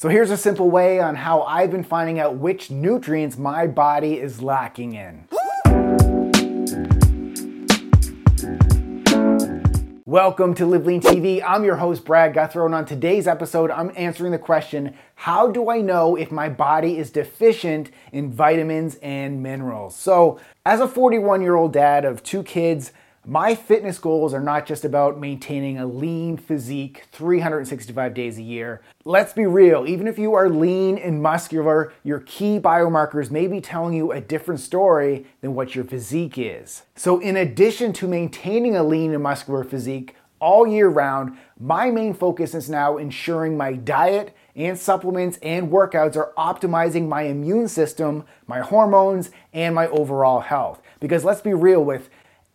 So here's a simple way on how I've been finding out which nutrients my body is lacking in. Welcome to Live Lean TV. I'm your host, Brad Gouthro, and on today's episode, I'm answering the question How do I know if my body is deficient in vitamins and minerals? So, as a 41 year old dad of two kids, my fitness goals are not just about maintaining a lean physique 365 days a year. Let's be real, even if you are lean and muscular, your key biomarkers may be telling you a different story than what your physique is. So, in addition to maintaining a lean and muscular physique all year round, my main focus is now ensuring my diet and supplements and workouts are optimizing my immune system, my hormones, and my overall health. Because let's be real with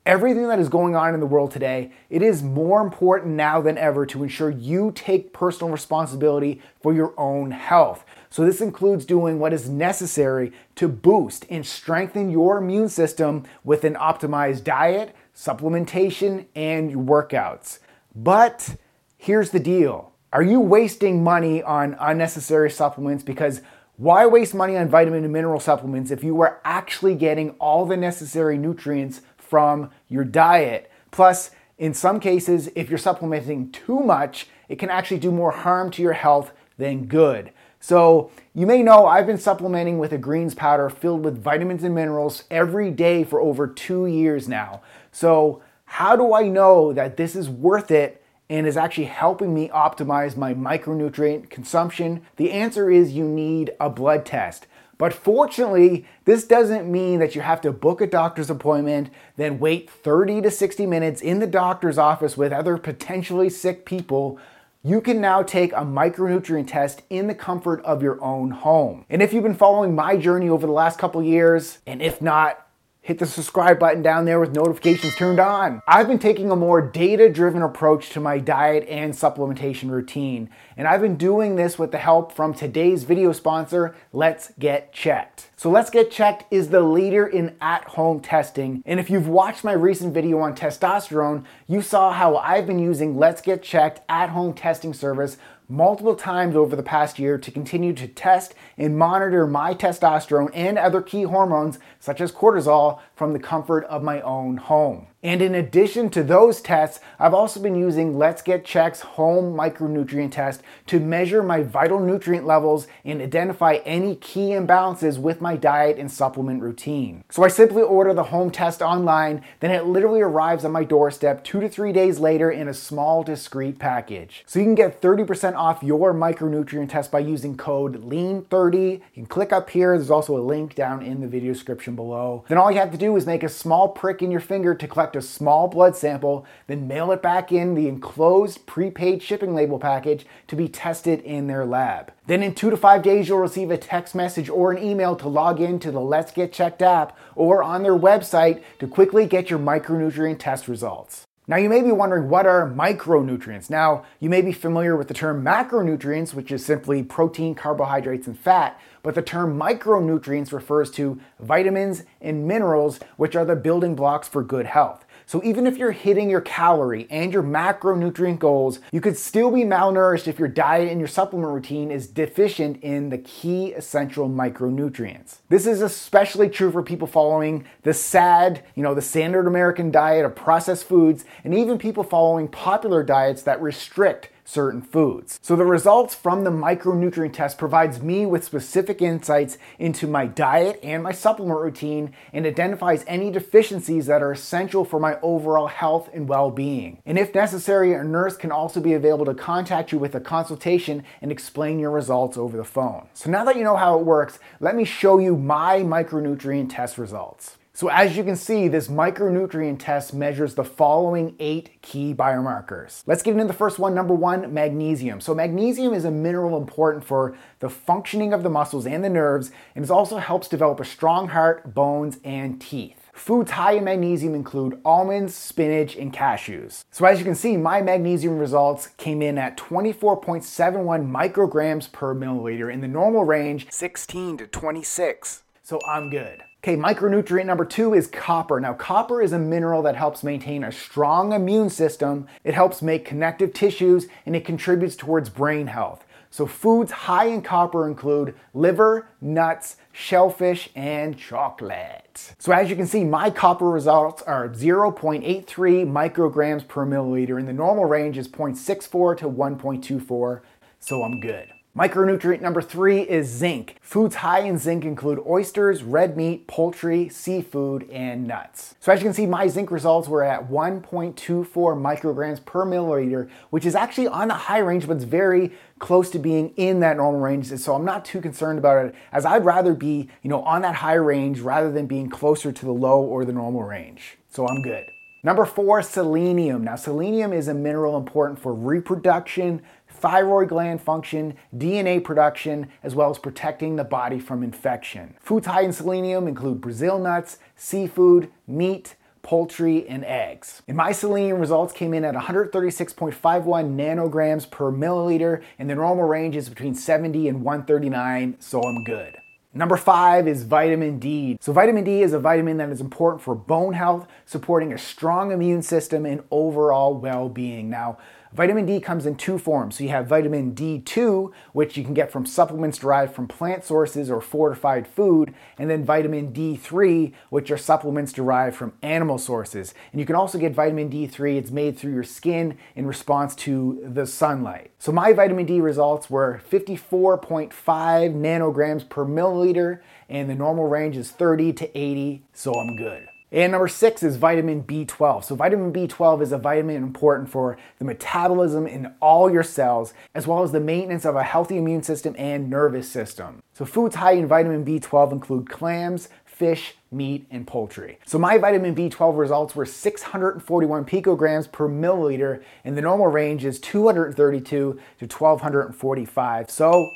everything that is going on in the world today, it is more important now than ever to ensure you take personal responsibility for your own health. So, this includes doing what is necessary to boost and strengthen your immune system with an optimized diet, supplementation, and workouts. But here's the deal Are you wasting money on unnecessary supplements? Because why waste money on vitamin and mineral supplements if you are actually getting all the necessary nutrients from your diet. Plus, in some cases, if you're supplementing too much, it can actually do more harm to your health than good. So, you may know I've been supplementing with a greens powder filled with vitamins and minerals every day for over two years now. So, how do I know that this is worth it and is actually helping me optimize my micronutrient consumption? The answer is you need a blood test. But fortunately, this doesn't mean that you have to book a doctor's appointment, then wait 30 to 60 minutes in the doctor's office with other potentially sick people. You can now take a micronutrient test in the comfort of your own home. And if you've been following my journey over the last couple years, and if not, hit the subscribe button down there with notifications turned on. I've been taking a more data driven approach to my diet and supplementation routine, and I've been doing this with the help from today's video sponsor, Let's Get Checked. So, Let's Get Checked is the leader in at home testing, and if you've watched my recent video on testosterone, you saw how I've been using Let's Get Checked at home testing service multiple times over the past year to continue to test and monitor my testosterone and other key hormones, such as cortisol, from the comfort of my own home. And in addition to those tests, I've also been using Let's Get Check's home micronutrient test to measure my vital nutrient levels and identify any key imbalances with my diet and supplement routine. So I simply order the home test online, then it literally arrives on my doorstep two to three days later in a small, discreet package. So you can get 30% off your micronutrient test by using code LEAN30. You can click up here, there's also a link down in the video description below. Then all you have to do is make a small prick in your finger to collect a small blood sample, then mail it back in the enclosed prepaid shipping label package to be tested in their lab. Then in two to five days, you'll receive a text message or an email to log in to the Let's Get Checked app or on their website to quickly get your micronutrient test results. Now, you may be wondering what are micronutrients? Now, you may be familiar with the term macronutrients, which is simply protein, carbohydrates, and fat, but the term micronutrients refers to vitamins and minerals, which are the building blocks for good health. So even if you're hitting your calorie and your macronutrient goals, you could still be malnourished if your diet and your supplement routine is deficient in the key essential micronutrients. This is especially true for people following the SAD, you know, the standard American diet of processed foods, and even people following popular diets that restrict certain foods. So the results from the micronutrient test provides me with specific insights into my diet and my supplement routine and identifies any deficiencies that are essential for my overall health and well-being. And if necessary, a nurse can also be available to contact you with a consultation and explain your results over the phone. So now that you know how it works, let me show you my micronutrient test results. So as you can see, this micronutrient test measures the following eight key biomarkers. Let's get into the first one. Number one, magnesium. So magnesium is a mineral important for the functioning of the muscles and the nerves, and it also helps develop a strong heart, bones, and teeth. Foods high in magnesium include almonds, spinach, and cashews. So as you can see, my magnesium results came in at 24.71 micrograms per milliliter in the normal range, 16 to 26. So I'm good. Okay, micronutrient number two is copper. Now, copper is a mineral that helps maintain a strong immune system, it helps make connective tissues, and it contributes towards brain health. So, foods high in copper include liver, nuts, shellfish, and chocolate. So, as you can see, my copper results are 0.83 micrograms per milliliter, and the normal range is 0.64 to 1.24, so I'm good. Micronutrient number three is zinc. Foods high in zinc include oysters, red meat, poultry, seafood, and nuts. So as you can see, my zinc results were at 1.24 micrograms per milliliter, which is actually on the high range, but it's very close to being in that normal range. So I'm not too concerned about it, as I'd rather be, you know, on that high range rather than being closer to the low or the normal range. So I'm good. Number four, selenium. Now, selenium is a mineral important for reproduction, thyroid gland function, DNA production, as well as protecting the body from infection. Foods high in selenium include Brazil nuts, seafood, meat, poultry, and eggs. And my selenium results came in at 136.51 nanograms per milliliter, and the normal range is between 70 and 139, so I'm good. Number five is vitamin D. So, vitamin D is a vitamin that is important for bone health, supporting a strong immune system and overall well being. Now, Vitamin D comes in two forms. So you have vitamin D2, which you can get from supplements derived from plant sources or fortified food, and then vitamin D3, which are supplements derived from animal sources. And you can also get vitamin D3, it's made through your skin in response to the sunlight. So my vitamin D results were 54.5 nanograms per milliliter, and the normal range is 30 to 80, so I'm good. And number six is vitamin B12. So, vitamin B12 is a vitamin important for the metabolism in all your cells, as well as the maintenance of a healthy immune system and nervous system. So, foods high in vitamin B12 include clams, fish, meat, and poultry. So, my vitamin B12 results were 641 picograms per milliliter, and the normal range is 232 to 1245. So,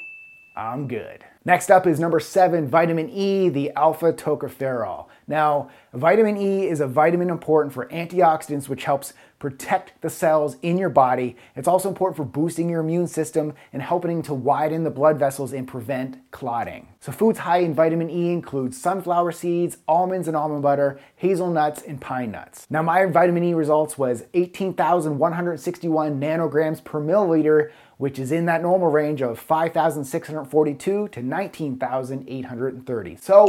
I'm good. Next up is number seven, vitamin E, the alpha tocopherol. Now, vitamin E is a vitamin important for antioxidants, which helps protect the cells in your body. It's also important for boosting your immune system and helping to widen the blood vessels and prevent clotting. So, foods high in vitamin E include sunflower seeds, almonds and almond butter, hazelnuts, and pine nuts. Now, my vitamin E results was 18,161 nanograms per milliliter, which is in that normal range of 5,642 to 19,830. So,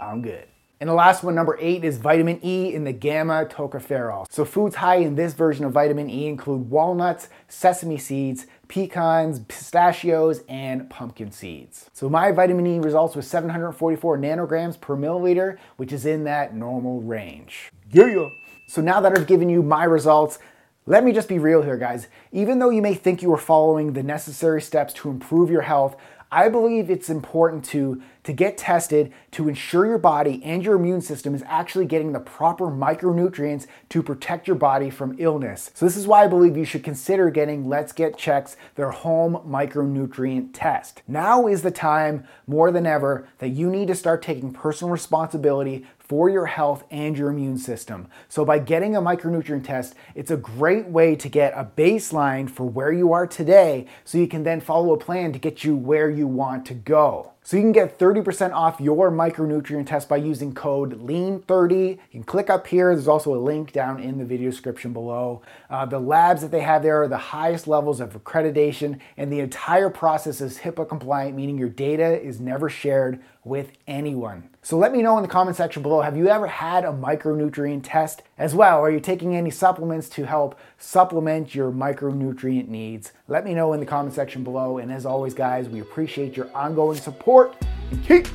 I'm good. And the last one, number eight, is vitamin E in the gamma tocopherol. So foods high in this version of vitamin E include walnuts, sesame seeds, pecans, pistachios, and pumpkin seeds. So my vitamin E results was 744 nanograms per milliliter, which is in that normal range. Yeah. So now that I've given you my results, let me just be real here, guys. Even though you may think you are following the necessary steps to improve your health, I believe it's important to, to get tested to ensure your body and your immune system is actually getting the proper micronutrients to protect your body from illness. So, this is why I believe you should consider getting Let's Get Checks, their home micronutrient test. Now is the time more than ever that you need to start taking personal responsibility for your health and your immune system. So, by getting a micronutrient test, it's a great way to get a baseline for where you are today so you can then follow a plan to get you where you want to go. So you can get 30% off your micronutrient test by using code LEAN30. You can click up here. There's also a link down in the video description below. Uh, the labs that they have there are the highest levels of accreditation, and the entire process is HIPAA compliant, meaning your data is never shared with anyone. So let me know in the comment section below, have you ever had a micronutrient test as well? Are you taking any supplements to help supplement your micronutrient needs? Let me know in the comment section below. And as always, guys, we appreciate your ongoing support and keep